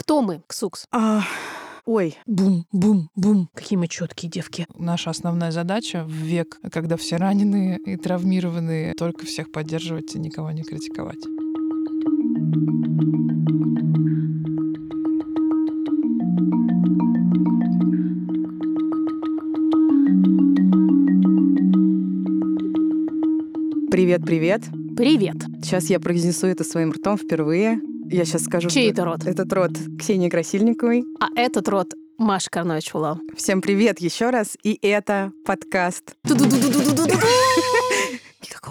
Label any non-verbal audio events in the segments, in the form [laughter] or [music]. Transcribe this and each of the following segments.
кто мы, Ксукс? А, ой, Бум-бум-бум. Какие мы четкие девки. Наша основная задача в век, когда все раненые и травмированные, только всех поддерживать и никого не критиковать. привет, привет. Привет. Сейчас я произнесу это своим ртом впервые. Я сейчас скажу, Чей это род? этот род Ксении Красильниковой. А этот род Маша Карнович Фула. Всем привет еще раз. И это подкаст. [laughs] Никакого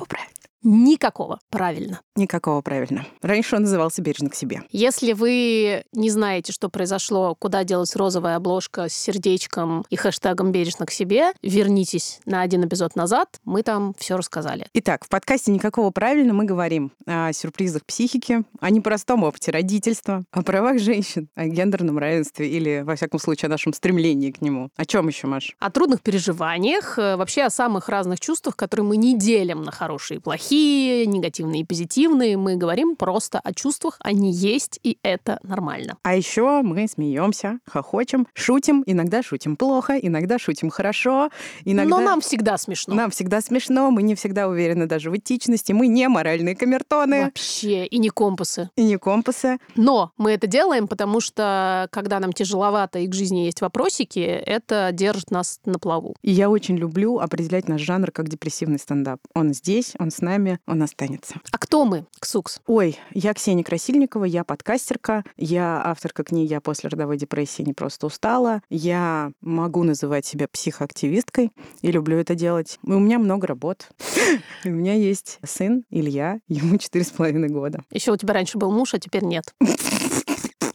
правильно. Никакого. Правильно. Никакого правильно. Раньше он назывался «Бережно к себе». Если вы не знаете, что произошло, куда делась розовая обложка с сердечком и хэштегом «Бережно к себе», вернитесь на один эпизод назад, мы там все рассказали. Итак, в подкасте «Никакого правильно» мы говорим о сюрпризах психики, о непростом опыте родительства, о правах женщин, о гендерном равенстве или, во всяком случае, о нашем стремлении к нему. О чем еще, Маш? О трудных переживаниях, э, вообще о самых разных чувствах, которые мы не делим на хорошие и плохие, негативные и позитивные. Мы говорим просто о чувствах, они есть, и это нормально. А еще мы смеемся, хохочем, шутим. Иногда шутим плохо, иногда шутим хорошо. Иногда... Но нам всегда смешно. Нам всегда смешно, мы не всегда уверены даже в этичности, мы не моральные камертоны Вообще, и не компасы. и не компасы. Но мы это делаем, потому что, когда нам тяжеловато и к жизни есть вопросики, это держит нас на плаву. И я очень люблю определять наш жанр как депрессивный стендап. Он здесь, он с нами, он останется. А кто мы, Ксукс? Ой, я Ксения Красильникова, я подкастерка, я авторка книги «Я после родовой депрессии не просто устала», я могу называть себя психоактивисткой и люблю это делать. И у меня много работ. [laughs] У меня есть сын Илья, ему четыре с половиной года. Еще у тебя раньше был муж, а теперь нет. [laughs]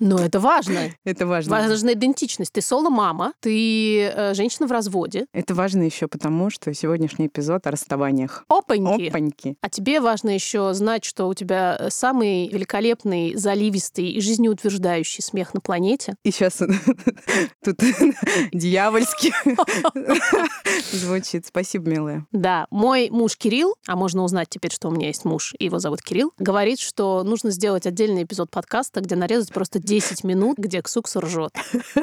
Но это важно. [laughs] Это важно. Важна идентичность. Ты соло-мама, ты э, женщина в разводе. Это важно еще потому, что сегодняшний эпизод о расставаниях. Опаньки. Опаньки. А тебе важно еще знать, что у тебя э, самый великолепный, заливистый и жизнеутверждающий смех на планете. И сейчас [laughs] тут [laughs] дьявольски звучит. Спасибо, милая. Да, мой муж Кирилл, а можно узнать теперь, что у меня есть муж, и его зовут Кирилл, говорит, что нужно сделать отдельный эпизод подкаста, где нарезать просто 10 минут, где Ксукс ржет.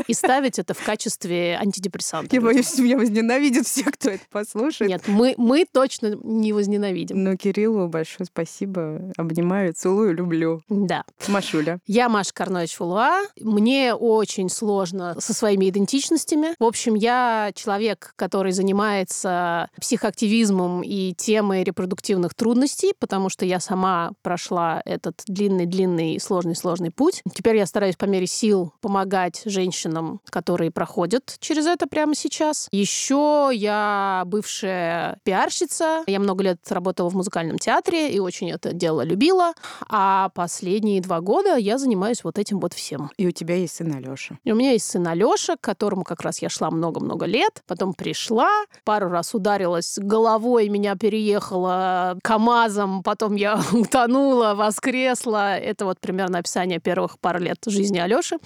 И ставить это в качестве антидепрессанта. Я боюсь, меня возненавидят все, кто это послушает. Нет, мы, мы точно не возненавидим. Ну, Кириллу большое спасибо. Обнимаю, целую, люблю. Да. Машуля. Я Маша Карнович Фулуа. Мне очень сложно со своими идентичностями. В общем, я человек, который занимается психоактивизмом и темой репродуктивных трудностей, потому что я сама прошла этот длинный-длинный, сложный-сложный путь. Теперь я стараюсь по мере сил помогать женщинам, которые проходят через это прямо сейчас. Еще я бывшая пиарщица. Я много лет работала в музыкальном театре и очень это дело любила. А последние два года я занимаюсь вот этим вот всем. И у тебя есть сын Алёша. И у меня есть сын Алёша, к которому как раз я шла много-много лет. Потом пришла, пару раз ударилась головой, меня переехала КАМАЗом, потом я [laughs] утонула, воскресла. Это вот примерно описание первых пару лет жизни Алёши.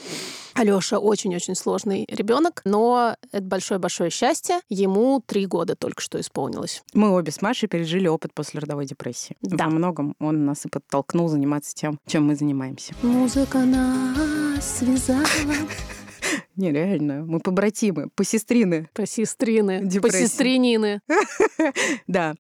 Алёша очень-очень сложный ребенок, но это большое-большое счастье. Ему три года только что исполнилось. Мы обе с Машей пережили опыт после родовой депрессии. Да. Во многом он нас и подтолкнул заниматься тем, чем мы занимаемся. Музыка нас связала. [laughs] Нереально. Мы побратимы, посестрины. По сестрины, по Депрессия. сестринины. [laughs] Да.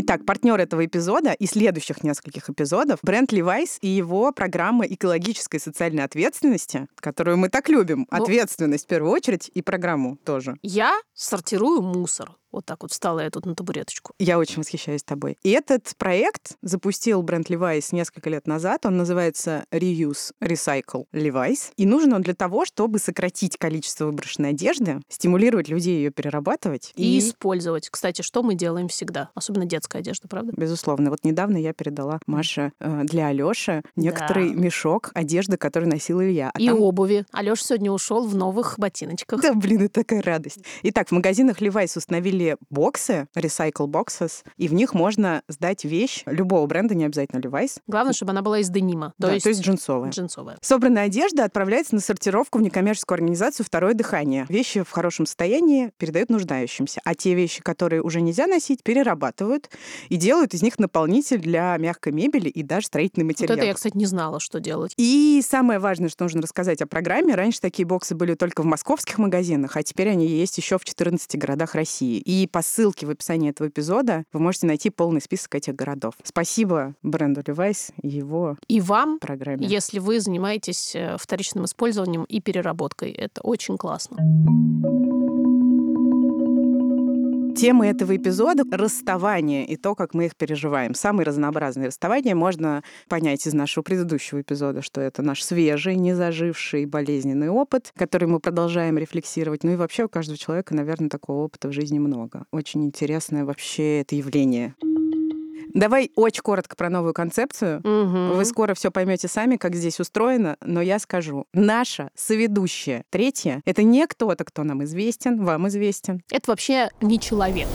Итак, партнер этого эпизода и следующих нескольких эпизодов бренд Levi's и его программа экологической и социальной ответственности, которую мы так любим. Ну- Ответственность в первую очередь и программу тоже. Я сортирую мусор. Вот так вот встала я тут на табуреточку. Я очень восхищаюсь тобой. И этот проект запустил бренд Levi's несколько лет назад. Он называется Reuse Recycle Levi's. И нужен он для того, чтобы сократить количество выброшенной одежды, стимулировать людей ее перерабатывать И использовать. Кстати, что мы делаем всегда? Особенно детская одежда, правда? Безусловно. Вот недавно я передала Маше э, для Алёши некоторый Да. мешок одежды, который носил Илья. А И там- обуви. Алёша сегодня ушел в новых ботиночках. Да, блин, это такая радость. Итак, в магазинах Levi's установили были боксы, recycle boxes, и в них можно сдать вещь любого бренда, не обязательно Levi's. Главное, чтобы она была из денима, то, Да, есть, то есть джинсовая. джинсовая. Собранная одежда отправляется на сортировку в некоммерческую организацию «Второе дыхание». Вещи в хорошем состоянии передают нуждающимся, а те вещи, которые уже нельзя носить, перерабатывают и делают из них наполнитель для мягкой мебели и даже строительный Вот материал. это я, кстати, не знала, что делать. И самое важное, что нужно рассказать о программе. Раньше такие боксы были только в московских магазинах, а теперь они есть еще в 14 городах России. И по ссылке в описании этого эпизода вы можете найти полный список этих городов. Спасибо бренду Levi's и его И вам, программе. если вы занимаетесь э, вторичным использованием и переработкой. Это очень классно. Тема этого эпизода — расставание и то, как мы их переживаем. Самые разнообразные расставания можно понять из нашего предыдущего эпизода, что это наш свежий, незаживший болезненный опыт, который мы продолжаем рефлексировать. Ну и вообще у каждого человека, наверное, такого опыта в жизни много. Очень интересное вообще это явление. Давай очень коротко про новую концепцию. Мгм. Вы скоро все поймете сами, как здесь устроено, но я скажу. Наша соведущая третья — это не кто-то, кто нам известен, вам известен. Это вообще не человек.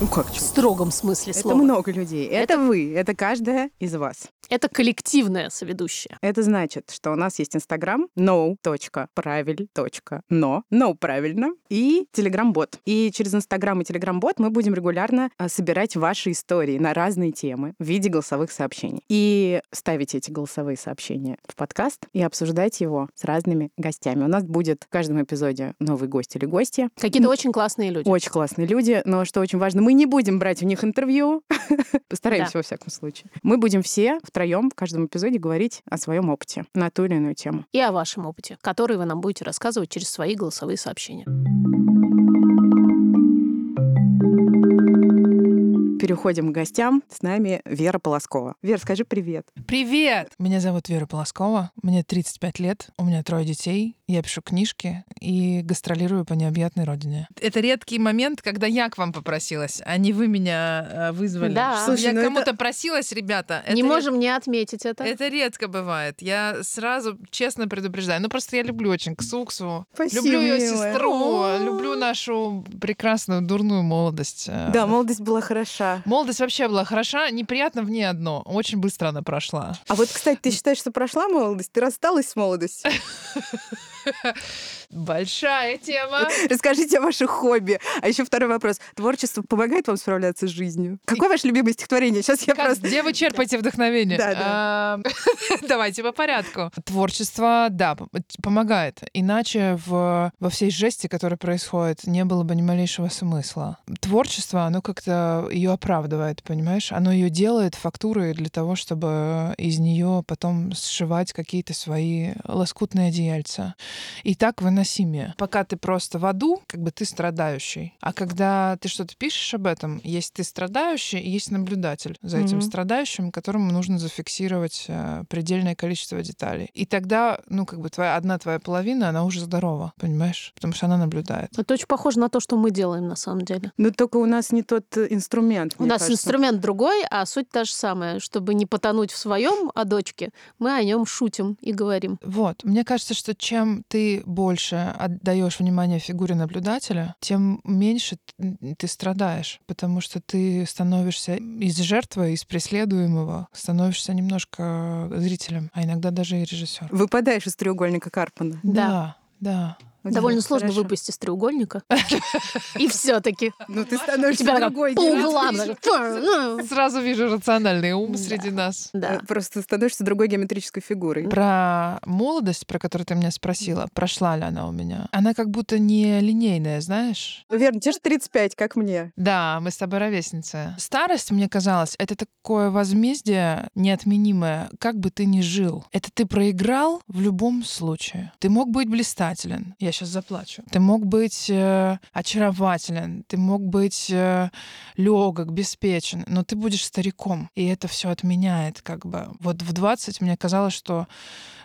Ну как В строгом смысле Это слова. много людей. Это... вы, это каждая из вас. Это коллективная соведущая. Это значит, что у нас есть Инстаграм no.правиль.но, no правильно, и Телеграм-бот. И через Инстаграм и Телеграм-бот мы будем регулярно а, собирать ваши истории на разные темы в виде голосовых сообщений. И ставить эти голосовые сообщения в подкаст и обсуждать его с разными гостями. У нас будет в каждом эпизоде новый гость или гостья. Какие-то очень классные люди. Очень классные люди, но что очень важно, мы не будем брать у них интервью. [laughs] Постараемся, Да. во всяком случае. Мы будем все втроем в каждом эпизоде говорить о своем опыте на ту или иную тему. И о вашем опыте, который вы нам будете рассказывать через свои голосовые сообщения. Переходим к гостям. С нами Вера Полоскова. Вера, скажи привет. Привет! Меня зовут Вера Полоскова, мне 35 лет, у меня трое детей, я пишу книжки и гастролирую по необъятной родине. Это редкий момент, когда я к вам попросилась, а не вы меня э, вызвали. Да. Слушай, я ну это- кому-то просилась, ребята. не это можем не отметить это. Это редко бывает. Я сразу честно предупреждаю. Ну, просто я люблю очень Ксуксу. Спасибо, люблю ее сестру. О. Люблю нашу прекрасную, дурную молодость. Э, Да, молодость была хороша. Молодость вообще была хороша, неприятно в ней одно. Очень быстро она прошла. А вот, кстати, ты считаешь, что прошла молодость? Ты рассталась с молодостью? [laughs] Большая тема. [laughs] Расскажите о ваших хобби. А еще второй вопрос. Творчество помогает вам справляться с жизнью? Какое ваше любимое стихотворение? Сейчас я Как- просто... Где вы черпаете вдохновение? Да, [laughs] Давайте по порядку. Творчество, да, помогает. Иначе в, во всей жести, которая происходит, не было бы ни малейшего смысла. Творчество, оно как-то ее оправдывает, понимаешь? Оно ее делает фактурой для того, чтобы из нее потом сшивать какие-то свои лоскутные одеяльца. И так выносимее. Пока ты просто в аду, как бы ты страдающий. А когда ты что-то пишешь об этом, есть ты страдающий, и есть наблюдатель за этим Мгм. страдающим, которому нужно зафиксировать э, предельное количество деталей. И тогда, ну, как бы твоя одна твоя половина, она уже здорова, понимаешь? Потому что она наблюдает. Это очень похоже на то, что мы делаем на самом деле. Но только у нас не тот э, инструмент, У нас кажется. инструмент другой, а суть та же самая. Чтобы не потонуть в своем о дочке, мы о нем шутим и говорим. Вот. Мне кажется, что чем ты больше отдаешь внимание фигуре наблюдателя, тем меньше ты страдаешь, потому что ты становишься из жертвы, из преследуемого, становишься немножко зрителем, а иногда даже и режиссером. Выпадаешь из треугольника Карпана. Да, да. Довольно сложно Хорошо. выпасть из треугольника. [laughs] И все-таки. Ну, ты становишься другой. по углам. ну. Сразу вижу рациональный ум среди нас. Да. Э, Просто становишься другой геометрической фигурой. Про молодость, про которую ты меня спросила, прошла ли она у меня? Она как будто не линейная, знаешь? Ну, Верно, тебе же 35, как мне. Да, мы с тобой ровесницы. Старость, мне казалось, это такое возмездие неотменимое, как бы ты ни жил. Это ты проиграл в любом случае. Ты мог быть блистателен. Я сейчас заплачу. Ты мог быть э, очарователен. Ты мог быть э, легок, беспечен. Но ты будешь стариком. И это все отменяет как бы. Вот в 20 мне казалось, что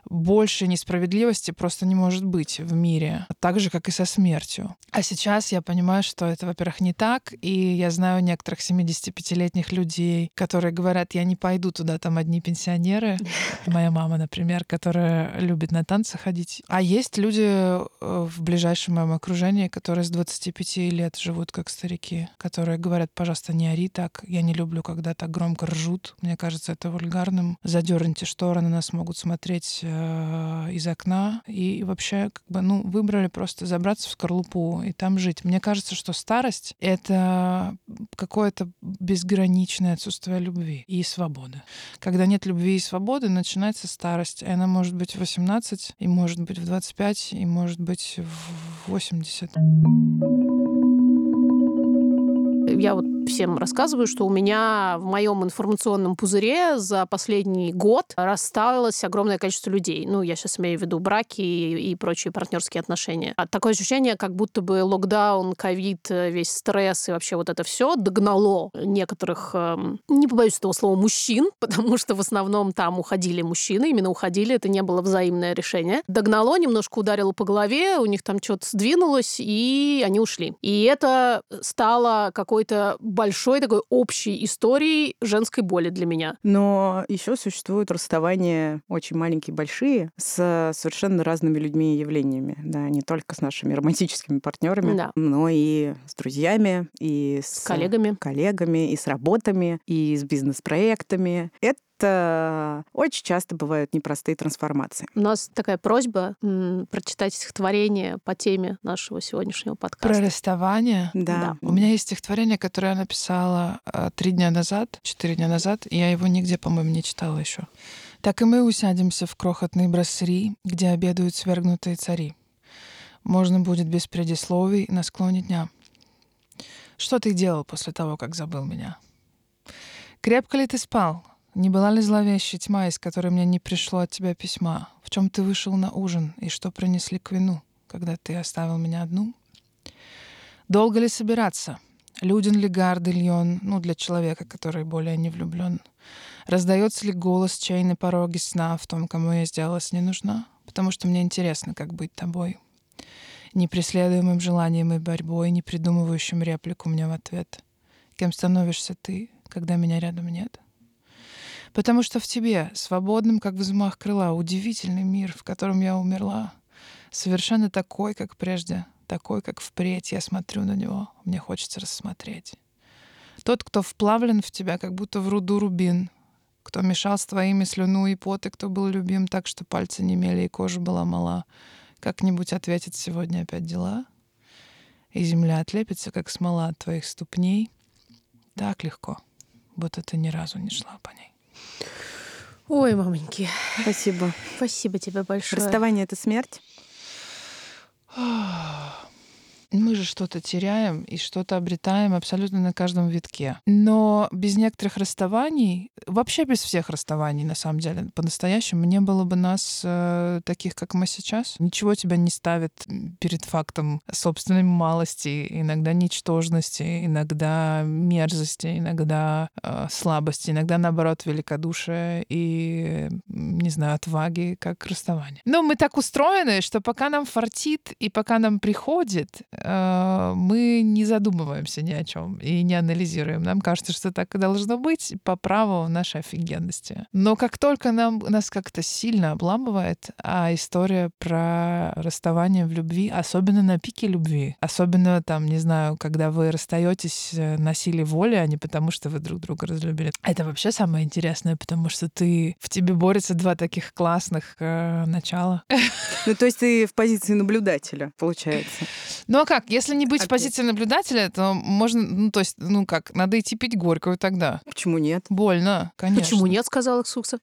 больше несправедливости просто не может быть в мире, так же, как и со смертью. А сейчас я понимаю, что это, во-первых, не так, и я знаю некоторых 75-летних людей, которые говорят, я не пойду туда, там одни пенсионеры, [laughs] моя мама, например, которая любит на танцы ходить. А есть люди э, в ближайшем моем окружении, которые с 25 лет живут как старики, которые говорят, пожалуйста, не ори так, я не люблю, когда так громко ржут, мне кажется, это вульгарным. Задерните шторы, на нас могут смотреть э, из окна. И вообще, как бы, ну, выбрали просто забраться в скорлупу и там жить. Мне кажется, что старость — это какое-то безграничное отсутствие любви и свободы. Когда нет любви и свободы, начинается старость. И она может быть в 18, и может быть в 25, и может быть 80. Я вот всем рассказываю, что у меня в моем информационном пузыре за последний год рассталось огромное количество людей. Ну, я сейчас имею в виду браки и, и прочие партнерские отношения. А такое ощущение, как будто бы локдаун, ковид, весь стресс и вообще вот это все догнало некоторых, эм, не побоюсь этого слова, мужчин, [laughs] потому что в основном там уходили мужчины, именно уходили, это не было взаимное решение. Догнало, немножко ударило по голове, у них там что-то сдвинулось, и они ушли. И это стало какой-то большой такой общей историей женской боли для меня. Но еще существуют расставания очень маленькие, большие, с совершенно разными людьми и явлениями. Да, не только с нашими романтическими партнерами, Да. но и с друзьями, и с, С коллегами. коллегами, и с работами, и с бизнес-проектами. Это очень часто бывают непростые трансформации. У нас такая просьба м, прочитать стихотворение по теме нашего сегодняшнего подкаста. Про расставание. Да. У меня есть стихотворение, которое я написала э, три дня назад, четыре дня назад, и я его нигде, по-моему, не читала еще. Так и мы усядемся в крохотной брасserie, где обедают свергнутые цари. Можно будет без предисловий на склоне дня. Что ты делал после того, как забыл меня? Крепко ли ты спал? Не была ли зловещая тьма, из которой мне не пришло от тебя письма? В чем ты вышел на ужин и что принесли к вину, когда ты оставил меня одну? Долго ли собираться? Люден ли гардельон, ну, для человека, который более не влюблен? Раздается ли голос чей на пороге сна в том, кому я сделалась не нужна? Потому что мне интересно, как быть тобой. Непреследуемым желанием и борьбой, не придумывающим реплику мне в ответ. Кем становишься ты, когда меня рядом нет? Потому что в тебе, свободным, как взмах крыла, удивительный мир, в котором я умерла, совершенно такой, как прежде, такой, как впредь я смотрю на него, мне хочется рассмотреть. Тот, кто вплавлен в тебя, как будто в руду рубин, кто мешал с твоими слюну и поты, кто был любим так, что пальцы немели и кожа была мала, как-нибудь ответит сегодня опять дела, и земля отлепится, как смола от твоих ступней, так легко, будто ты ни разу не шла по ней. Ой, мамоньки, Спасибо. спасибо тебе большое. Расставание — это смерть? [sighs] [sighs] Мы же что-то теряем и что-то обретаем абсолютно на каждом витке. Но без некоторых расставаний, вообще без всех расставаний, на самом деле, по-настоящему не было бы нас э, таких, как мы сейчас. Ничего тебя не ставит перед фактом собственной малости, иногда ничтожности, иногда мерзости, иногда э, слабости, иногда, наоборот, великодушия и, не знаю, отваги, как расставание. Но мы так устроены, что пока нам фартит и пока нам приходит, э, мы не задумываемся ни о чем и не анализируем. Нам кажется, что так и должно быть по праву нашей офигенности. Но как только нам, нас как-то сильно обламывает, а история про расставание в любви, особенно на пике любви, особенно там, не знаю, когда вы расстаетесь э, на силе воли, а не потому, что вы друг друга разлюбили. Это вообще самое интересное, потому что ты в тебе борются два таких классных э, начала. Ну, то есть ты в позиции наблюдателя, получается. Ну а как? Если не быть в Окей. позиции наблюдателя, то можно, ну то есть, ну как, надо идти пить горькую тогда. Почему нет? Больно, конечно. Почему нет, сказала Ксукса.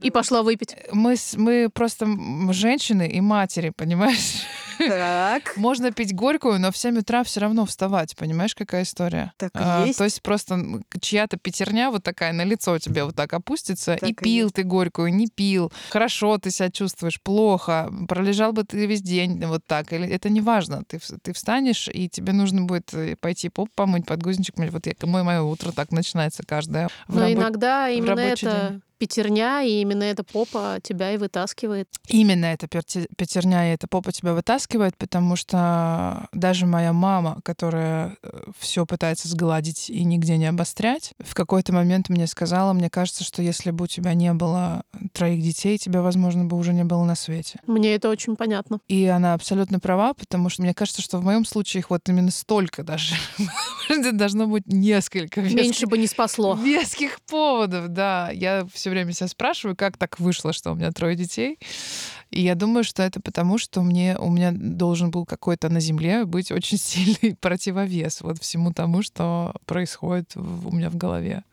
И пошла выпить. Мы, мы просто женщины и матери, понимаешь? Так. [laughs] Можно пить горькую, но в 7 утра все равно вставать, понимаешь, какая история? Так и А, есть. То есть просто чья-то пятерня вот такая на лицо тебе вот так опустится, Так и и пил есть. ты горькую, не пил, хорошо ты себя чувствуешь, плохо, пролежал бы ты весь день вот так, или это не важно, ты, ты встанешь, и тебе нужно будет э, пойти поп помыть, подгузничек, мыть. вот я, мое, мое утро так начинается каждое. в Но рабо- иногда именно рабочий это день. Пятерня, и именно эта попа тебя и вытаскивает. Именно эта пятерня и эта попа тебя вытаскивает, потому что даже моя мама, которая все пытается сгладить и нигде не обострять, в какой-то момент мне сказала, мне кажется, что если бы у тебя не было троих детей, тебя, возможно, бы уже не было на свете. Мне это очень понятно. И она абсолютно права, потому что мне кажется, что в моем случае их вот именно столько даже. [laughs] Должно быть несколько. Меньше бы не спасло. Веских поводов, да. Я все время себя спрашиваю, как так вышло, что у меня трое детей. И я думаю, что это потому, что мне, у меня должен был какой-то на Земле быть очень [laughs] сильный противовес вот всему тому, что происходит у меня в голове.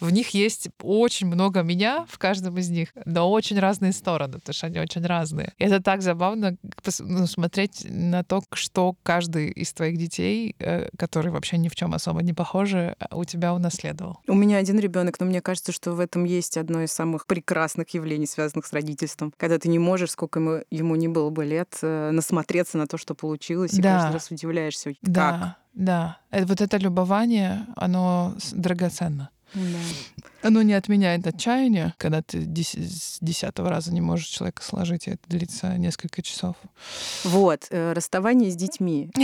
В них есть очень много меня в каждом из них, но очень разные стороны, потому что они очень разные. И это так забавно ну, смотреть на то, что каждый из твоих детей, э, который вообще ни в чем особо не похожи, у тебя унаследовал. У меня один ребенок, но мне кажется, что в этом есть одно из самых прекрасных явлений, связанных с родительством, когда ты не можешь, сколько ему, ему не было бы лет, э, насмотреться на то, что получилось, и каждый раз удивляешься, как. Да, да. Это, вот это любование, оно драгоценно. Да. Оно не отменяет отчаяние, когда ты с десятого раза не можешь человека сложить, и это длится несколько часов. Вот, э, расставание с детьми. [laughs]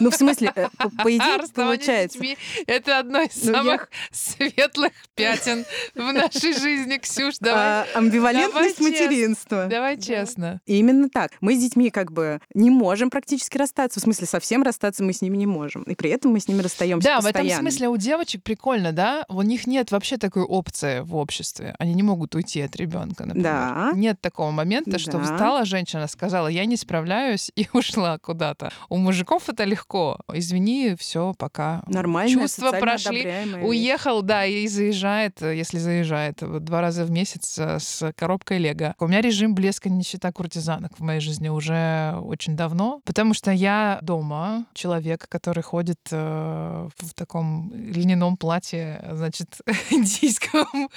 Ну, в смысле, э, по, по идее, получается. Детьми — это одно из ну, самых я... светлых пятен в нашей жизни, Ксюш. Давай. А, амбивалентность давай материнства. Давай да. честно. И именно так. Мы с детьми как бы не можем практически расстаться. В смысле, совсем расстаться мы с ними не можем. И при этом мы с ними расстаемся Да, постоянно. в этом смысле у девочек прикольно, да? У них нет вообще такой опции в обществе. Они не могут уйти от ребенка, например. Да. Нет такого момента, да. что встала женщина, сказала, я не справляюсь, и [laughs] ушла куда-то. У мужиков это легко легко. Извини, все, пока. Нормально. Чувства прошли. Уехал, да, и заезжает, если заезжает, два раза в месяц э, с коробкой Лего. У меня режим блеска нищета куртизанок в моей жизни уже очень давно, потому что я дома человек, который ходит э, в таком льняном платье, значит, [laughs] индийском,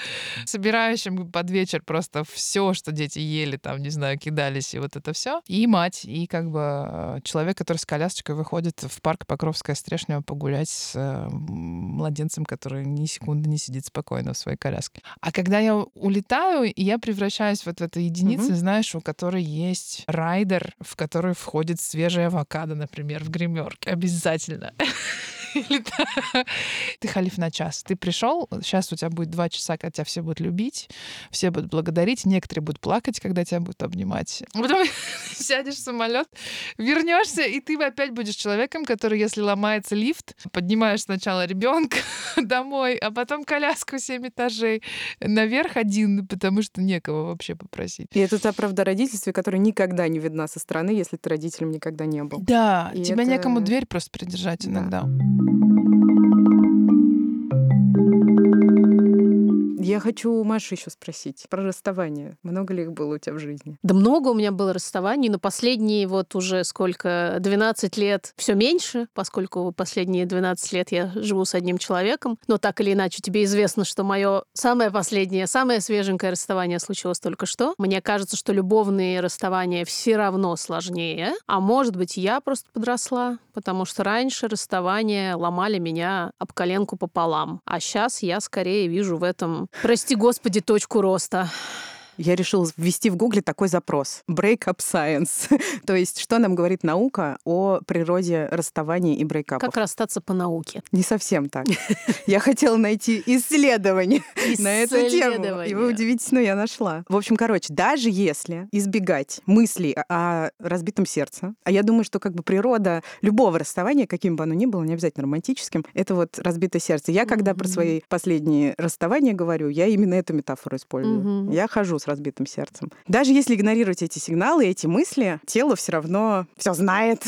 собирающем под вечер просто все, что дети ели, там, не знаю, кидались, и вот это все. И мать, и как бы э, человек, который с колясочкой выходит в парк Покровская Стрешнева погулять с э, младенцем, который ни секунды не сидит спокойно в своей коляске. А когда я улетаю, я превращаюсь вот в эту единицу, mm-hmm. знаешь, у которой есть райдер, в который входит свежая авокадо, например, в гримерке. Обязательно. [laughs] [laughs] Или ты халиф на час. Ты пришел, сейчас у тебя будет два часа, когда тебя все будут любить, все будут благодарить, некоторые будут плакать, когда тебя будут обнимать. А потом [laughs] сядешь в самолет, вернешься, и ты опять будешь человеком, который, если ломается лифт, поднимаешь сначала ребенка [laughs] домой, а потом коляску семь этажей наверх один, потому что некого вообще попросить. И это та правда родительстве, которая никогда не видна со стороны, если ты родителем никогда не был. Да, и тебя это... некому дверь просто придержать иногда. Да. うん。Я хочу у Маши еще спросить про расставание. Много ли их было у тебя в жизни? Да много у меня было расставаний, но последние вот уже сколько, 12 лет все меньше, поскольку последние 12 лет я живу с одним человеком. Но так или иначе тебе известно, что мое самое последнее, самое свеженькое расставание случилось только что. Мне кажется, что любовные расставания все равно сложнее. А может быть, я просто подросла, потому что раньше расставания ломали меня об коленку пополам. А сейчас я скорее вижу в этом Прости, Господи, точку роста я решила ввести в Гугле такой запрос. Breakup Science. [laughs] То есть, что нам говорит наука о природе расставаний и брейкапов? Как расстаться по науке? Не совсем так. Я хотела найти исследование на эту тему. И вы удивитесь, но я нашла. В общем, короче, даже если избегать мыслей о разбитом сердце, а я думаю, что как бы природа любого расставания, каким бы оно ни было, не обязательно романтическим, это вот разбитое сердце. Я когда про свои последние расставания говорю, я именно эту метафору использую. Я хожу с разбитым сердцем. Даже если игнорировать эти сигналы, эти мысли, тело все равно все знает,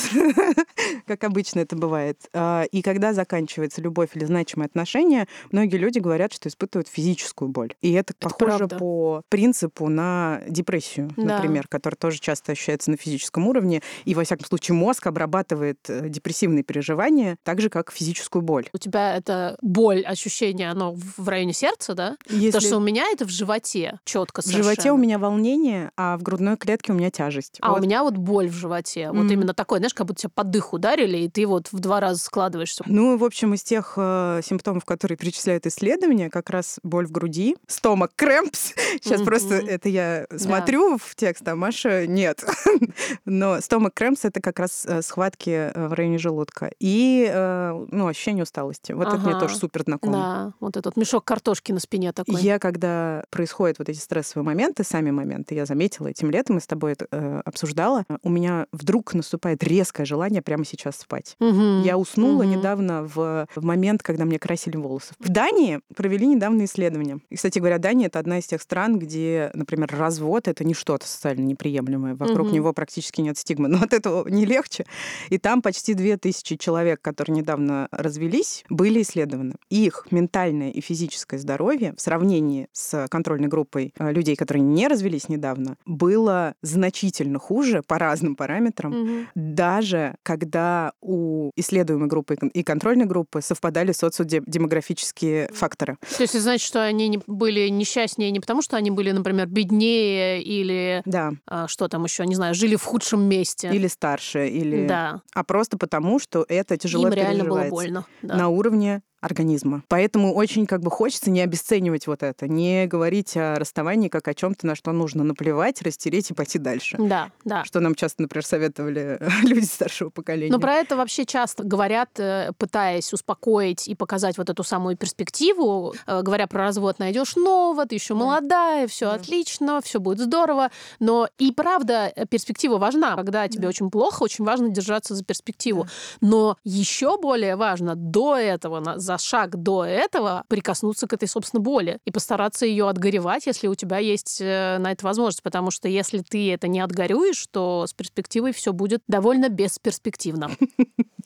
[laughs] как обычно это бывает. А, и когда заканчивается любовь или значимые отношения, многие люди говорят, что испытывают физическую боль. И это, это похоже правда. по принципу на депрессию, да. например, которая тоже часто ощущается на физическом уровне. И, во всяком случае, мозг обрабатывает э, депрессивные переживания так же, как физическую боль. У тебя это боль, ощущение, оно в районе сердца, да? Если... Потому что у меня это в животе четко в животе у меня волнение, а в грудной клетке у меня тяжесть. А вот. у меня вот боль в животе. Mm. Вот именно такой, знаешь, как будто тебя под дых ударили, и ты вот в два раза складываешься. Ну, в общем, из тех э, симптомов, которые перечисляют исследования, как раз боль в груди, стомак крэмпс. Сейчас [laughs] mm-hmm. просто это я смотрю да. в текст, а Маша нет. [laughs] Но стомак крэмпс это как раз э, схватки э, в районе желудка. И э, ну, ощущение усталости. Вот ага. это мне тоже супер знакомо. Да, вот этот мешок картошки на спине такой. Я, когда происходят вот эти стрессовые моменты, сами моменты, я заметила этим летом, мы с тобой это э, обсуждала, у меня вдруг наступает резкое желание прямо сейчас спать. Угу. Я уснула угу. недавно в, в момент, когда мне красили волосы. В Дании провели недавно исследование. И, кстати говоря, Дания — это одна из тех стран, где, например, развод — это не что-то социально неприемлемое. Вокруг угу. него практически нет стигмы. Но от этого не легче. И там почти две тысячи человек, которые недавно развелись, были исследованы. Их ментальное и физическое здоровье в сравнении с контрольной группой э, людей, которые не развелись недавно, было значительно хуже по разным параметрам, угу. даже когда у исследуемой группы и контрольной группы совпадали социодемографические факторы. То есть это значит, что они были несчастнее не потому, что они были, например, беднее или да. а, что там еще, не знаю, жили в худшем месте. Или старше, или... Да. А просто потому, что это тяжело Им реально было больно. Да. На уровне организма. Поэтому очень как бы хочется не обесценивать вот это, не говорить о расставании как о чем-то, на что нужно наплевать, растереть и пойти дальше. Да, да. Что нам часто, например, советовали [laughs] люди старшего поколения. Но про это вообще часто говорят, э, пытаясь успокоить и показать вот эту самую перспективу, э, говоря про развод, найдешь нового, ты еще молодая, все да. отлично, все будет здорово. Но и правда э, перспектива важна. Когда тебе да. очень плохо, очень важно держаться за перспективу. Да. Но еще более важно до этого за за шаг до этого прикоснуться к этой, собственно, боли и постараться ее отгоревать, если у тебя есть э, на это возможность. Потому что если ты это не отгорюешь, то с перспективой все будет довольно бесперспективно.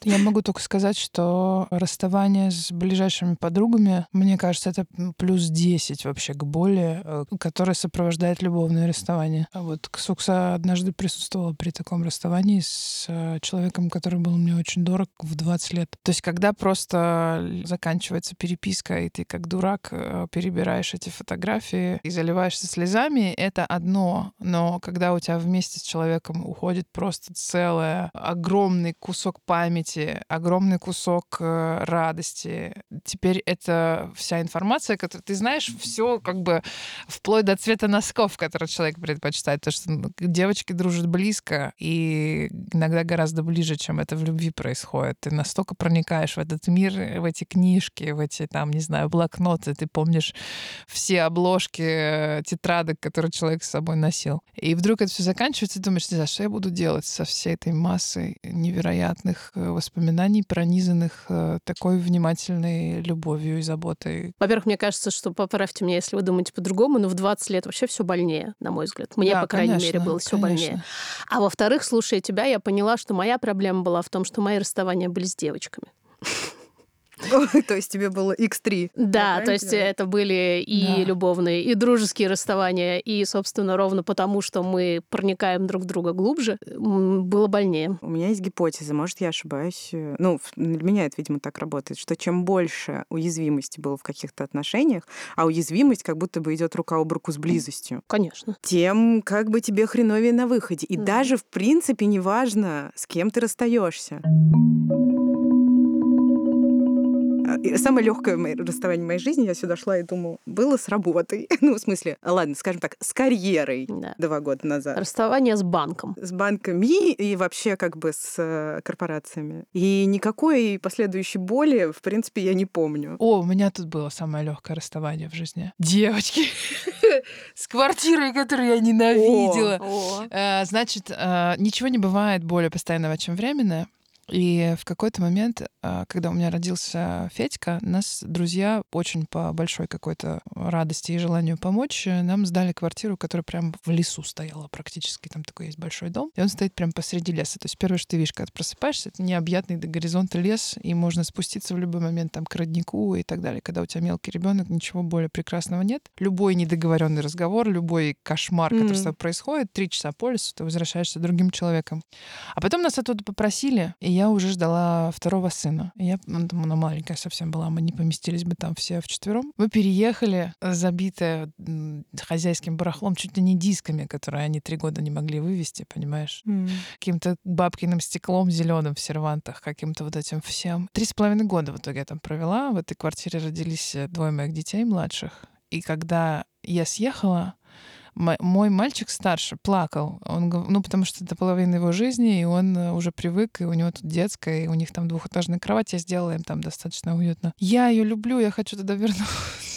Я могу только сказать, что расставание с ближайшими подругами, мне кажется, это плюс 10 вообще к боли, э, которая сопровождает любовное расставание. А вот Ксукса однажды присутствовала при таком расставании с э, человеком, который был мне очень дорог в 20 лет. То есть когда просто заканчивается переписка, и ты как дурак э, перебираешь эти фотографии и заливаешься слезами, это одно. Но когда у тебя вместе с человеком уходит просто целое, огромный кусок памяти, огромный кусок э, радости. Теперь это вся информация, которую ты знаешь, все как бы вплоть до цвета носков, который человек предпочитает. Потому что ну, девочки дружат близко и иногда гораздо ближе, чем это в любви происходит. Ты настолько проникаешь в этот мир, в эти книжки, в эти, там, не знаю, блокноты. Ты помнишь все обложки э, тетрадок, которые человек с собой носил. И вдруг это все заканчивается, и думаешь, не знаю, что я буду делать со всей этой массой невероятных э, воспоминаний, пронизанных э, такой внимательной любовью и заботой. Во-первых, мне кажется, что поправьте меня, если вы думаете по-другому, но в 20 лет вообще все больнее, на мой взгляд. Мне, да, по крайней конечно, мере, было все больнее. А во-вторых, слушая тебя, я поняла, что моя проблема была в том, что мои расставания были с девочками. [laughs] То есть тебе было X3. Да, то есть это были и любовные, и дружеские расставания, и, собственно, ровно потому, что мы проникаем друг в друга глубже, было больнее. У меня есть гипотеза, может, я ошибаюсь. Ну, для меня это, видимо, так работает, что чем больше уязвимости было в каких-то отношениях, а уязвимость как будто бы идет рука об руку с близостью. Конечно. Тем как бы тебе хреновее на выходе. И даже, в принципе, неважно, с кем ты расстаешься самое легкое расставание в моей жизни, я сюда шла и думаю, было с работой. [laughs] ну, в смысле, ладно, скажем так, с карьерой да. два года назад. Расставание с банком. С банками и вообще как бы с э, корпорациями. И никакой последующей боли, в принципе, я не помню. О, у меня тут было самое легкое расставание в жизни. Девочки, [laughs] с квартирой, которую я ненавидела. Э, значит, э, ничего не бывает более постоянного, чем временное. И в какой-то момент, а, когда у меня родился Федька, нас друзья очень по большой какой-то радости и желанию помочь э, нам сдали квартиру, которая прям в лесу стояла практически. Там такой есть большой дом. И он стоит прям посреди леса. То есть первое, что ты видишь, когда ты просыпаешься, это необъятный до горизонта лес, и можно спуститься в любой момент там к роднику и так далее. Когда у тебя мелкий ребенок, ничего более прекрасного нет. Любой недоговоренный разговор, любой кошмар, mm-hmm. который с тобой происходит, три часа по лесу, ты возвращаешься другим человеком. А потом нас оттуда попросили, и я уже ждала второго сына. Я, ну, там она маленькая совсем была, мы не поместились бы там все вчетвером. Мы переехали, забитая хозяйским барахлом, чуть ли не дисками, которые они три года не могли вывести, понимаешь? Mm. Каким-то бабкиным стеклом зеленым в сервантах, каким-то вот этим всем. Три с половиной года в итоге я там провела. В этой квартире родились э, двое моих детей младших. И когда я съехала, мой мальчик старше плакал. Он, ну, потому что это половина его жизни, и он э, уже привык, и у него тут детская, и у них там двухэтажная кровать, я сделала им там достаточно уютно. Я ее люблю, я хочу туда вернуться.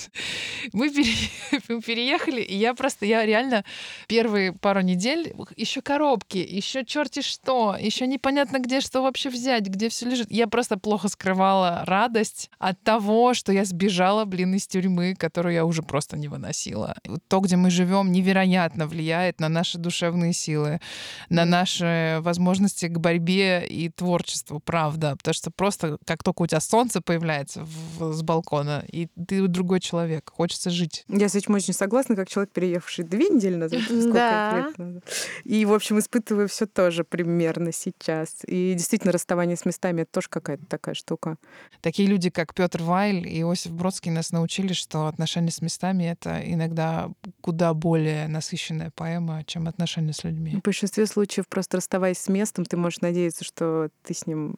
Мы, пере... [laughs] мы переехали, и я просто, я реально первые пару недель еще коробки, еще черти что, еще непонятно где что вообще взять, где все лежит. Я просто плохо скрывала радость от того, что я сбежала, блин, из тюрьмы, которую я уже просто не выносила. То, где мы живем, невероятно влияет на наши душевные силы, на наши возможности к борьбе и творчеству, правда. Потому что просто как только у тебя солнце появляется в, с балкона, и ты другой человек, хочется жить. Я с этим очень согласна, как человек, переехавший две недели назад, да. лет назад. И, в общем, испытываю все тоже примерно сейчас. И действительно, расставание с местами — это тоже какая-то такая штука. Такие люди, как Петр Вайль и Иосиф Бродский, нас научили, что отношения с местами — это иногда куда более насыщенная поэма, чем отношения с людьми. В большинстве случаев, просто расставаясь с местом, ты можешь надеяться, что ты с ним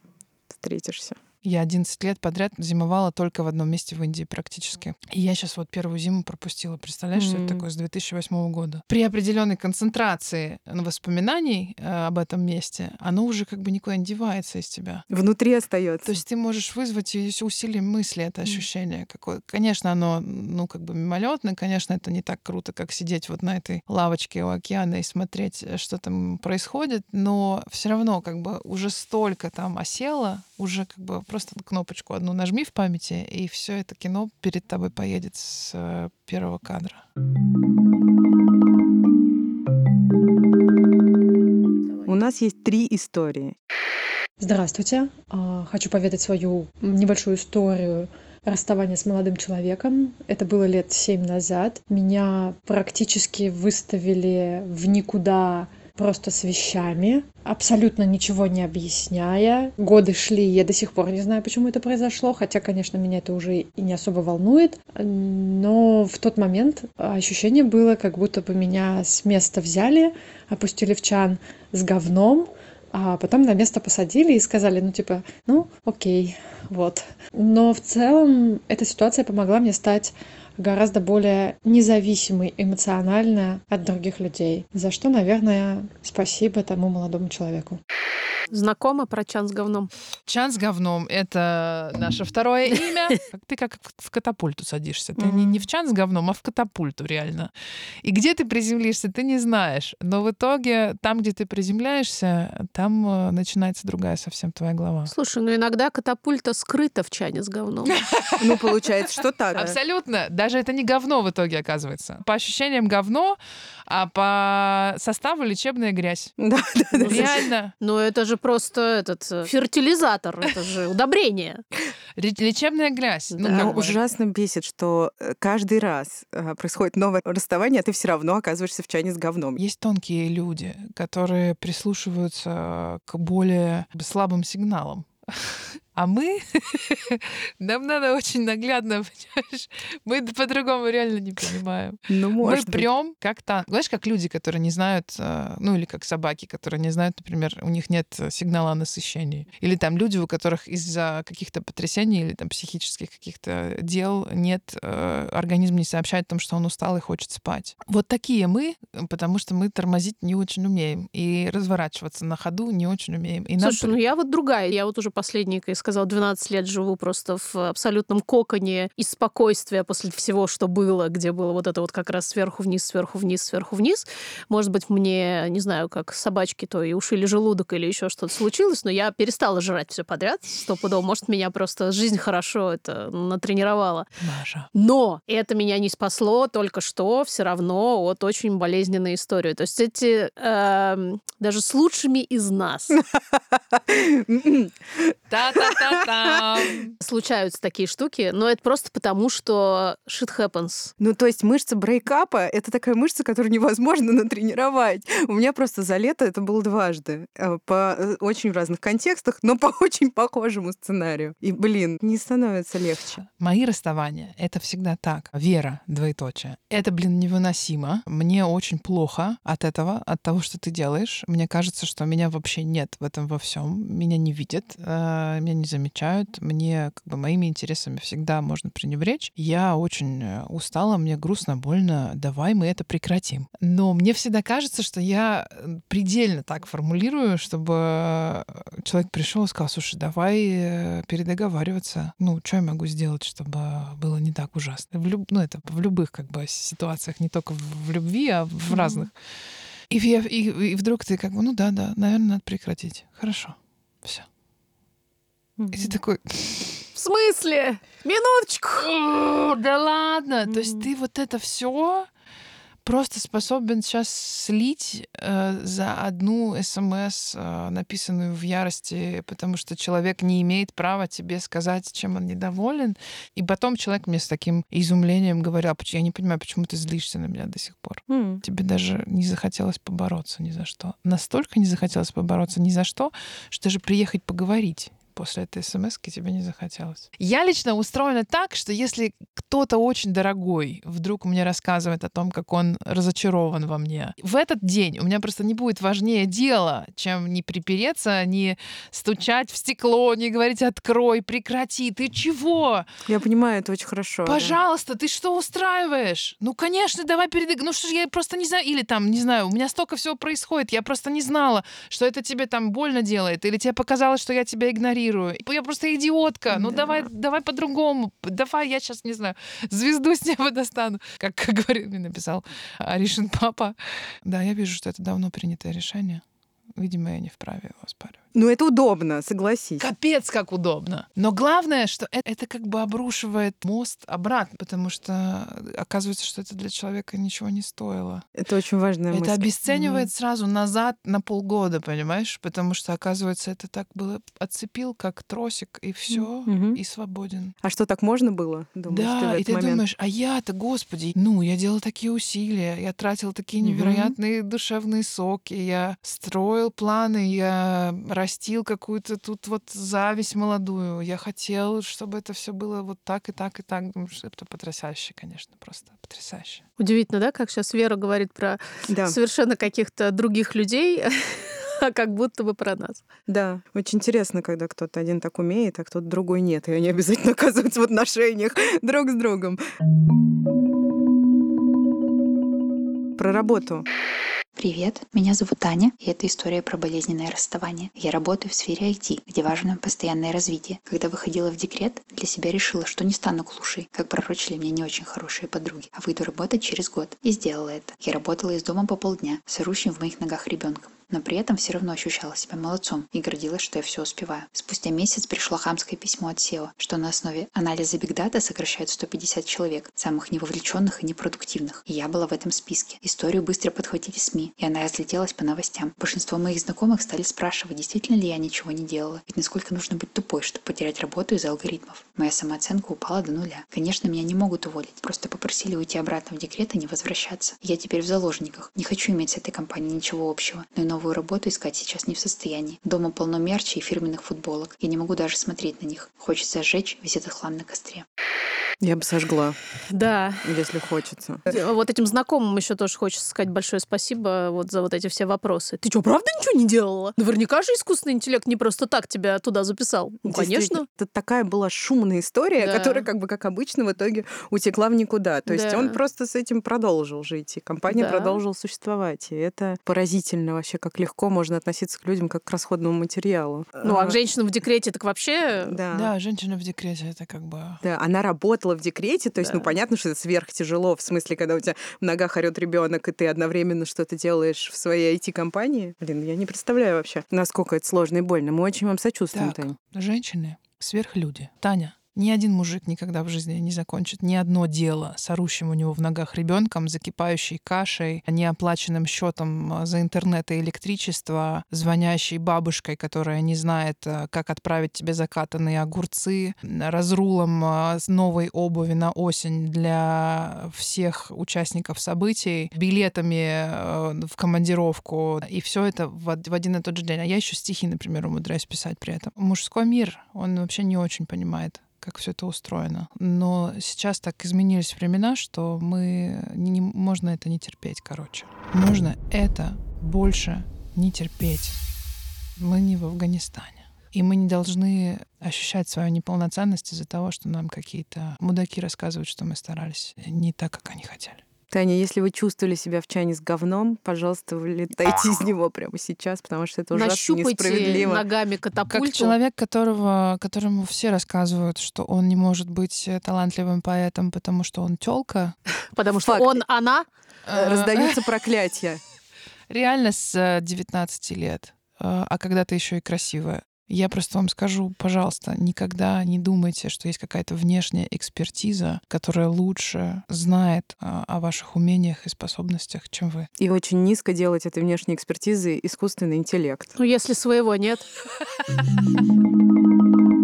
встретишься. Я 11 лет подряд зимовала только в одном месте в Индии практически. И я сейчас вот первую зиму пропустила. Представляешь, mm-hmm. что это такое с 2008 года? При определенной концентрации воспоминаний э, об этом месте, оно уже как бы никуда не девается из тебя. Внутри остается. То есть ты можешь вызвать усилием мысли это ощущение. Какое... Конечно, оно, ну, как бы мимолетное, конечно, это не так круто, как сидеть вот на этой лавочке у океана и смотреть, э, что там происходит, но все равно как бы уже столько там осело, уже как бы просто кнопочку одну нажми в памяти, и все это кино перед тобой поедет с э, первого кадра. У нас есть три истории. Здравствуйте. А, хочу поведать свою небольшую историю расставания с молодым человеком. Это было лет семь назад. Меня практически выставили в никуда просто с вещами, абсолютно ничего не объясняя. Годы шли, я до сих пор не знаю, почему это произошло, хотя, конечно, меня это уже и не особо волнует. Но в тот момент ощущение было, как будто бы меня с места взяли, опустили в чан с говном, а потом на место посадили и сказали, ну типа, ну окей, вот. Но в целом эта ситуация помогла мне стать гораздо более независимой эмоционально от других людей, за что, наверное, спасибо тому молодому человеку. Знакомо про чан с говном? Чан с говном — это наше второе [laughs] имя. Ты как в катапульту садишься. Ты не, не в чан с говном, а в катапульту реально. И где ты приземлишься, ты не знаешь. Но в итоге там, где ты приземляешься, там э, начинается другая совсем твоя глава. Слушай, ну иногда катапульта скрыта в чане с говном. [laughs] Ну, получается, что так. Абсолютно. Даже это не говно в итоге оказывается. По ощущениям говно, а по составу лечебная грязь. Да, да, да. Реально. Но это же просто этот э, фертилизатор, это же [laughs] удобрение. Лечебная грязь. Ну, да. Ну, ужасно бесит, что э, каждый раз э, происходит новое расставание, а ты все равно оказываешься в чане с говном. Есть тонкие люди, которые прислушиваются к более слабым сигналам. [laughs] А мы, [laughs] нам надо очень наглядно, [laughs] понимаешь? Мы по-другому реально не понимаем. Ну, может Мы прям как танк. Знаешь, как люди, которые не знают, э, ну или как собаки, которые не знают, например, у них нет сигнала о насыщении. Или там люди, у которых из-за каких-то потрясений или там психических каких-то дел нет, э, организм не сообщает о том, что он устал и хочет спать. Вот такие мы, потому что мы тормозить не очень умеем и разворачиваться на ходу не очень умеем. И Слушай, нам... ну я вот другая. Я вот уже последний сказал, 12 лет живу просто в абсолютном коконе и спокойствия после всего, что было, где было вот это вот как раз сверху вниз, сверху вниз, сверху вниз. Может быть, мне, не знаю, как собачки, то и ушили желудок или еще что-то случилось, но я перестала жрать все подряд стопудово. Может, меня просто жизнь хорошо это натренировала. Маша. Но это меня не спасло только что все равно от очень болезненной истории. То есть эти э, даже с лучшими из нас. [laughs] Та-та Та-та-та-та-та. Случаются такие штуки, но это просто потому, что shit happens. Ну, то есть мышца брейкапа — это такая мышца, которую невозможно [laughs] натренировать. У меня просто за лето это было дважды. э, По э, очень разных контекстах, но по [laughs] очень похожему сценарию. И, блин, не становится легче. Мои расставания — это всегда так. Вера, двоеточие. Это, блин, невыносимо. Мне очень плохо от этого, от того, что ты делаешь. Мне кажется, что меня вообще нет в этом во всем. Меня не видят, э, меня не замечают. Мне, как бы, моими интересами всегда можно пренебречь. Я очень э, устала, мне грустно, больно. Давай мы это прекратим. Но мне всегда кажется, что я э, предельно так формулирую, чтобы э, человек пришел и сказал, слушай, давай передоговариваться. Ну, что я могу сделать, чтобы было не так ужасно? В люб- Ну, это в любых как бы ситуациях, не только в, любви, а в разных. И, и, и вдруг ты как бы, ну да, да, наверное, надо прекратить. Хорошо, все. И ты такой, В смысле? Минуточку. «О, да ладно. То есть ты вот это все просто способен сейчас слить э, за одну смс, э, написанную в ярости, потому что человек не имеет права тебе сказать, чем он недоволен. И потом человек мне с таким изумлением говорил, «А я не понимаю, почему ты злишься на меня до сих пор. М. Тебе даже не захотелось побороться ни за что. Настолько не захотелось побороться ни за что, что даже приехать поговорить после этой смс тебе не захотелось. Я лично устроена так, что если кто-то очень дорогой вдруг мне рассказывает о том, как он разочарован во мне, в этот день у меня просто не будет важнее дела, чем не припереться, не стучать в стекло, не говорить «открой, прекрати, ты чего?» Я понимаю, это очень хорошо. да. Пожалуйста, ты что устраиваешь? Ну, конечно, давай перед... Ну что ж, я просто не знаю. Или там, не знаю, у меня столько всего происходит. Я просто не знала, что это тебе там больно делает. Или тебе показалось, что я тебя игнорирую. Я просто идиотка. Ну, Да. давай, давай по-другому. Давай я сейчас, не знаю, звезду с неба достану. Как, как говорит, мне написал Аришин папа. Да, я вижу, что это давно принятое решение. Видимо, я не вправе его оспаривать. Ну, это удобно, согласись. Капец, как удобно. Но главное, что это, это как бы обрушивает мост обратно, потому что оказывается, что это для человека ничего не стоило. Это очень важная это мысль. обесценивает Мгм. сразу назад на полгода, понимаешь? Потому что, оказывается, это так было отцепил, как тросик, и все, Мгм. и свободен. А что, так можно было? Думаешь, ты в да, и этот ты момент? думаешь, а я-то, господи, ну, я делал такие усилия, я тратил такие невероятные душевные соки, я строил планы, я растил какую-то тут вот зависть молодую, я хотел, чтобы это все было вот так и так и так. Это потрясающе, конечно, просто потрясающе. Удивительно, да, как сейчас Вера говорит про Да, совершенно каких-то других людей, [laughs] а как будто бы про нас. да. Очень интересно, когда кто-то один так умеет, а кто-то другой нет. И они обязательно оказываются в отношениях [laughs] друг с другом. Про работу. Привет, меня зовут Таня, и это история про болезненное расставание. Я работаю в сфере IT, где важно постоянное развитие. Когда выходила в декрет, для себя решила, что не стану клушей, как пророчили мне не очень хорошие подруги, а выйду работать через год. И сделала это. Я работала из дома по полдня, с в моих ногах ребенком. Но при этом все равно ощущала себя молодцом и гордилась, что я все успеваю. Спустя месяц пришло хамское письмо от SEO, что на основе анализа Data сокращают 150 человек, самых невовлеченных и непродуктивных. И я была в этом списке. Историю быстро подхватили СМИ, и она разлетелась по новостям. Большинство моих знакомых стали спрашивать, действительно ли я ничего не делала. Ведь насколько нужно быть тупой, чтобы потерять работу из-за алгоритмов. Моя самооценка упала до нуля. Конечно, меня не могут уволить, просто попросили уйти обратно в декрет и не возвращаться. Я теперь в заложниках. Не хочу иметь с этой компанией ничего общего, но и новую работу искать сейчас не в состоянии. Дома полно мерча и фирменных футболок. Я не могу даже смотреть на них. Хочется сжечь весь этот хлам на костре. Я бы сожгла, Да. если хочется. Вот этим знакомым еще тоже хочется сказать большое спасибо вот за вот эти все вопросы. Ты что, правда ничего не делала? Наверняка же искусственный интеллект не просто так тебя туда записал. Ну, конечно. Это такая была шумная история, Да. которая, как бы, как обычно, в итоге утекла в никуда. То есть Да. он просто с этим продолжил жить, и компания Да. продолжила существовать. И это поразительно вообще, как легко можно относиться к людям как к расходному материалу. Ну, а к женщинам в декрете так вообще... Да. Да, женщина в декрете это как бы. Да, она работала в декрете, то есть, ну, Да. понятно, что это сверхтяжело, в смысле, когда у тебя в ногах орет ребенок, и ты одновременно что-то делаешь в своей IT-компании. Блин, я не представляю вообще, насколько это сложно и больно. Мы очень вам сочувствуем, Так, Тань. женщины сверхлюди. Таня, Ни один мужик никогда в жизни не закончит ни одно дело с орущим у него в ногах ребенком, закипающей кашей, неоплаченным счетом а, за интернет и электричество, звонящей бабушкой, которая не знает, а, как отправить тебе закатанные огурцы, разрулом а, новой обуви на осень для всех участников событий, билетами в командировку. И все это в один и тот же день. А я еще стихи, например, умудряюсь писать при этом. Мужской мир, он вообще не очень понимает как все это устроено. Но сейчас так изменились времена, что мы не, можно это не терпеть, короче. Можно это больше не терпеть. Мы не в Афганистане. И мы не должны ощущать свою неполноценность из-за того, что нам какие-то мудаки рассказывают, что мы старались не так, как они хотели. Таня, если вы чувствовали себя в чане с говном, пожалуйста, вылетайте из [laughs] него прямо сейчас, потому что это ужасно Нащупайте несправедливо. ногами катапульту. Как человек, которого, которому все рассказывают, что он не может быть талантливым поэтом, потому что он тёлка. [laughs] Потому что он, она. Э, [laughs] раздаются проклятия. Реально с 19 лет. Э, а когда ты еще и красивая. Я просто вам скажу, пожалуйста, никогда не думайте, что есть какая-то внешняя экспертиза, которая лучше знает а, о ваших умениях и способностях, чем вы. И очень низко делать этой внешней экспертизы искусственный интеллект. Ну, если своего нет. [laughs]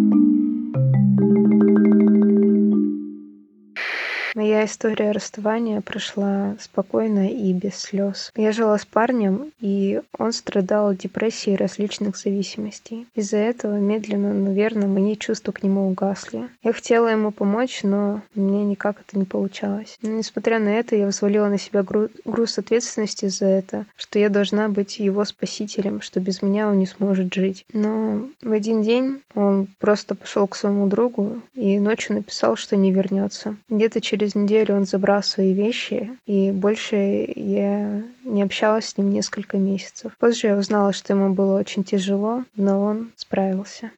Моя история расставания прошла спокойно и без слез. Я жила с парнем, и он страдал депрессией различных зависимостей. Из-за этого медленно, но верно мои чувства к нему угасли. Я хотела ему помочь, но мне никак это не получалось. Но, несмотря на это, я взвалила на себя гру- груз ответственности за это, что я должна быть его спасителем, что без меня он не сможет жить. Но в один день он просто пошел к своему другу и ночью написал, что не вернется. Где-то через через неделю он забрал свои вещи, и больше я не общалась с ним несколько месяцев. Позже я узнала, что ему было очень тяжело, но он справился.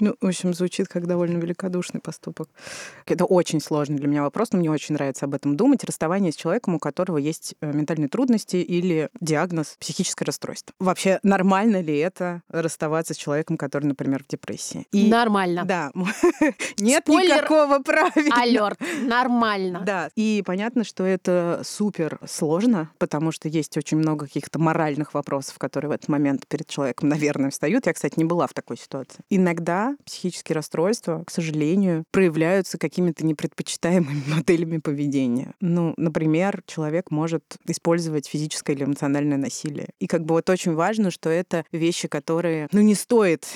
Ну, в общем, звучит как довольно великодушный поступок. Это очень сложный для меня вопрос, но мне очень нравится об этом думать. Расставание с человеком, у которого есть э, ментальные трудности или диагноз психическое расстройство. Вообще, нормально ли это расставаться с человеком, который, например, в депрессии? И... Нормально. Да. [laughs] Нет Спойлер... никакого правила. Алерт. Нормально. Да. И понятно, что это супер сложно, потому что есть очень много каких-то моральных вопросов, которые в этот момент перед человеком, наверное, встают. Я, кстати, не была в такой ситуации. Иногда психические расстройства, к сожалению, проявляются какими-то непредпочитаемыми [laughs] моделями поведения. Ну, например, человек может использовать физическое или эмоциональное насилие. И как бы вот очень важно, что это вещи, которые, ну, не стоит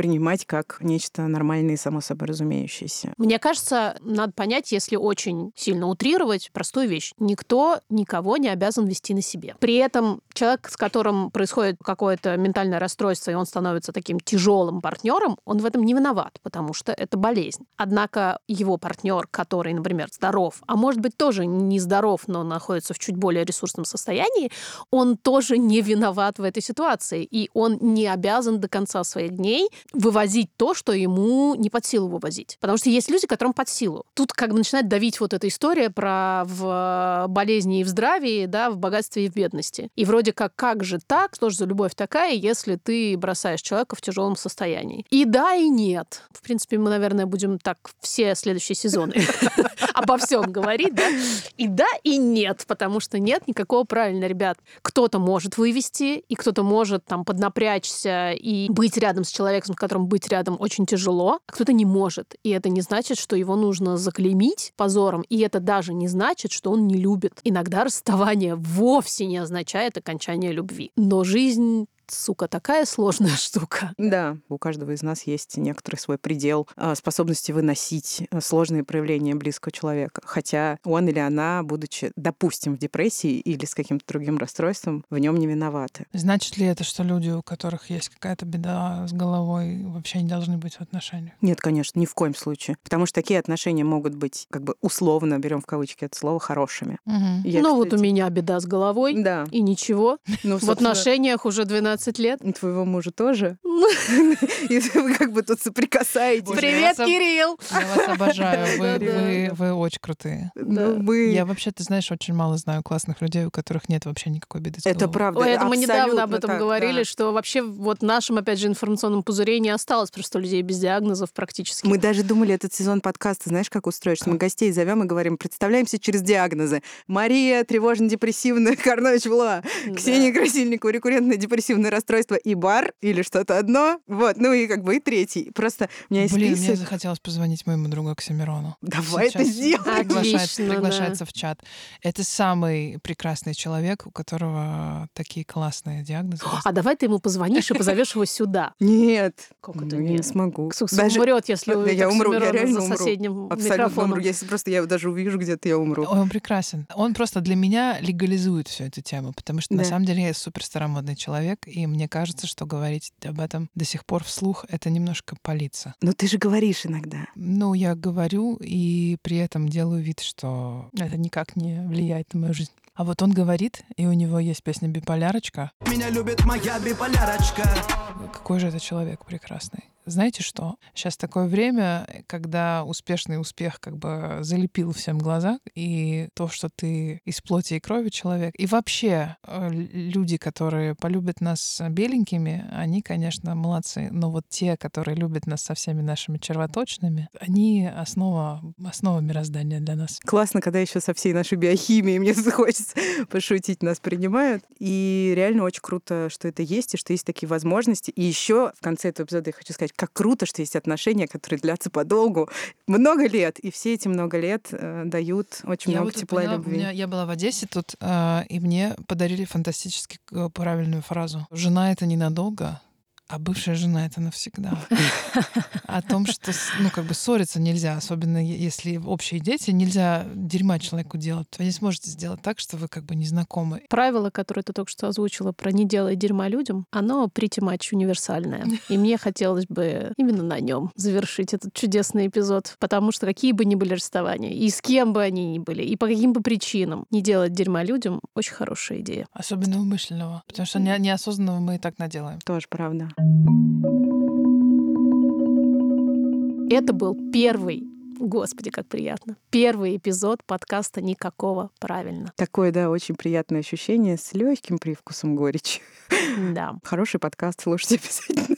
принимать как нечто нормальное и само собой разумеющееся. Мне кажется, надо понять, если очень сильно утрировать, простую вещь. Никто никого не обязан вести на себе. При этом человек, с которым происходит какое-то ментальное расстройство, и он становится таким тяжелым партнером, он в этом не виноват, потому что это болезнь. Однако его партнер, который, например, здоров, а может быть тоже не здоров, но находится в чуть более ресурсном состоянии, он тоже не виноват в этой ситуации. И он не обязан до конца своих дней вывозить то, что ему не под силу вывозить. Потому что есть люди, которым под силу. Тут как бы начинает давить вот эта история про в болезни и в здравии, да, в богатстве и в бедности. И вроде как, как же так, что же за любовь такая, если ты бросаешь человека в тяжелом состоянии? И да, и нет. В принципе, мы, наверное, будем так все следующие сезоны [laughs] обо всем говорить, да? И да, и нет, потому что нет никакого правильно, ребят. Кто-то может вывести, и кто-то может там поднапрячься и быть рядом с человеком, с которым быть рядом очень тяжело, а кто-то не может. И это не значит, что его нужно заклеймить позором, и это даже не значит, что он не любит. Иногда расставание вовсе не означает окончание любви. Но жизнь сука, такая сложная [laughs] штука. Да, у каждого из нас есть некоторый свой предел а, способности выносить а, сложные проявления близкого человека. Хотя он или она, будучи, допустим, в депрессии или с каким-то другим расстройством, в нем не виноваты. Значит ли это, что люди, у которых есть какая-то беда с головой, вообще не должны быть в отношениях? Нет, конечно, ни в коем случае. Потому что такие отношения могут быть, как бы условно, берем в кавычки это слово, хорошими. Угу. Я, ну кстати... вот у меня беда с головой. Да. И ничего. Ну, в отношениях уже 12 20 лет. И твоего мужа тоже. [laughs] И вы как бы тут соприкасаетесь. Привет, Кирилл! Я вас обожаю. [laughs] Вы, Да-да. вы, вы очень крутые. Ну. Я вообще, ты знаешь, очень мало знаю классных людей, у которых нет вообще никакой беды Это правда. Это мы недавно об этом говорили, что вообще вот в нашем, опять же, информационном пузыре не осталось просто людей без диагнозов практически. Мы даже думали этот сезон подкаста, знаешь, как устроить, что мы гостей зовем и говорим, представляемся через диагнозы. Мария, тревожно-депрессивная, [laughs] Карнович Влуа, Да. Ксения Красильникова, рекуррентное депрессивное расстройство и бар, или что-то одно. Вот, ну и как бы и третий. Просто у меня есть Блин, мне список. захотелось позвонить моему другу Оксимирону. Давай это Сейчас сделаем. приглашается, Отлично, приглашается в чат. Это самый прекрасный человек, у которого такие классные диагнозы. А давай ты ему позвонишь и позовешь его сюда. Нет, Как ну, это я не нет? смогу. Ксукс Даже- умрет, если Да, увидит я умру, я реально за умру. Абсолютно умру. Если просто я его даже увижу где-то, я умру. Он прекрасен. Он просто для меня легализует всю эту тему, потому что на Да. самом деле я супер старомодный человек, и мне кажется, что говорить об этом до сих пор вслух это немножко палиться. Но ты же говоришь иногда. Ну, я говорю и при этом делаю вид, что это никак не влияет на мою жизнь. А вот он говорит, и у него есть песня «Биполярочка». Меня любит моя биполярочка. Какой же это человек прекрасный. Знаете что? Сейчас такое время, когда успешный успех как бы залепил всем глаза, и то, что ты из плоти и крови человек, и вообще э, люди, которые полюбят нас беленькими, они, конечно, молодцы, но вот те, которые любят нас со всеми нашими червоточными, они основа, основа мироздания для нас. Классно, когда еще со всей нашей биохимией, мне [laughs] хочется пошутить, нас принимают. И реально очень круто, что это есть, и что есть такие возможности. И еще в конце этого эпизода я хочу сказать, как круто, что есть отношения, которые длятся подолгу, много лет. И все эти много лет э, дают очень Я много вот тепла и поняла, любви. меня- я была в Одессе тут, э, и мне подарили фантастически э, правильную фразу. Жена это ненадолго, а бывшая жена это навсегда. [laughs] О том, что с- ну как бы ссориться нельзя, особенно если общие дети, нельзя дерьма человеку делать. Вы не сможете сделать так, что вы как бы не знакомы. Правило, которое ты только что озвучила про «не делай дерьма людям», оно pretty much универсальное. И мне хотелось бы именно на нем завершить этот чудесный эпизод. Потому что какие бы ни были расставания, и с кем бы они ни были, и по каким бы причинам, не делать дерьма людям — очень хорошая идея. Особенно умышленного. Потому что не- неосознанного мы и так наделаем. Тоже правда. Это был первый, господи, как приятно, первый эпизод подкаста «Никакого правильно». Такое, да, очень приятное ощущение с легким привкусом горечи. Да. Хороший подкаст, слушайте [laughs] обязательно.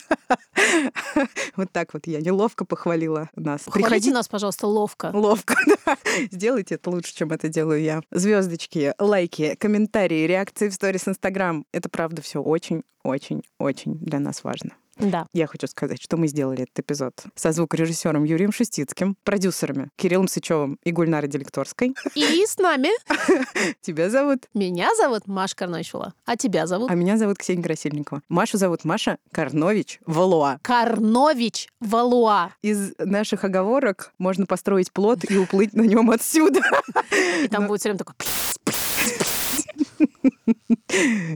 Вот так вот я неловко похвалила нас. Приходите нас, пожалуйста, ловко. Ловко, [laughs] да. Сделайте это лучше, чем это делаю я. Звездочки, лайки, комментарии, реакции в сторис Инстаграм. Это правда все очень, очень, очень для нас важно. Да. Я хочу сказать, что мы сделали этот эпизод со звукорежиссером Юрием Шустицким, продюсерами Кириллом Сычевым и Гульнарой Делекторской. И с нами [laughs] Тебя зовут? меня зовут Маша Карночева, а тебя зовут А меня зовут Ксения Красильникова. Машу зовут Маша Карнович Валуа. Карнович Валуа. Из наших оговорок можно построить плод и уплыть на нем отсюда. [laughs] И там будет все время такой...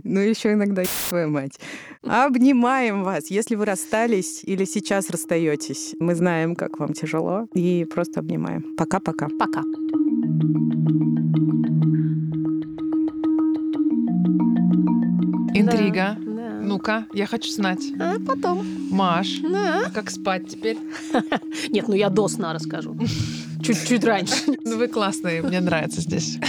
Ну, еще иногда твоя мать. Обнимаем вас. Если вы расстались или сейчас расстаетесь, мы знаем, как вам тяжело, и просто обнимаем. Пока-пока. Пока. Интрига. Ну-ка, я хочу знать. А потом. Маш, Да. а как спать теперь? [laughs] Нет, ну я до сна расскажу. [laughs] Чуть-чуть раньше. Ну вы классные, мне нравится здесь. [laughs]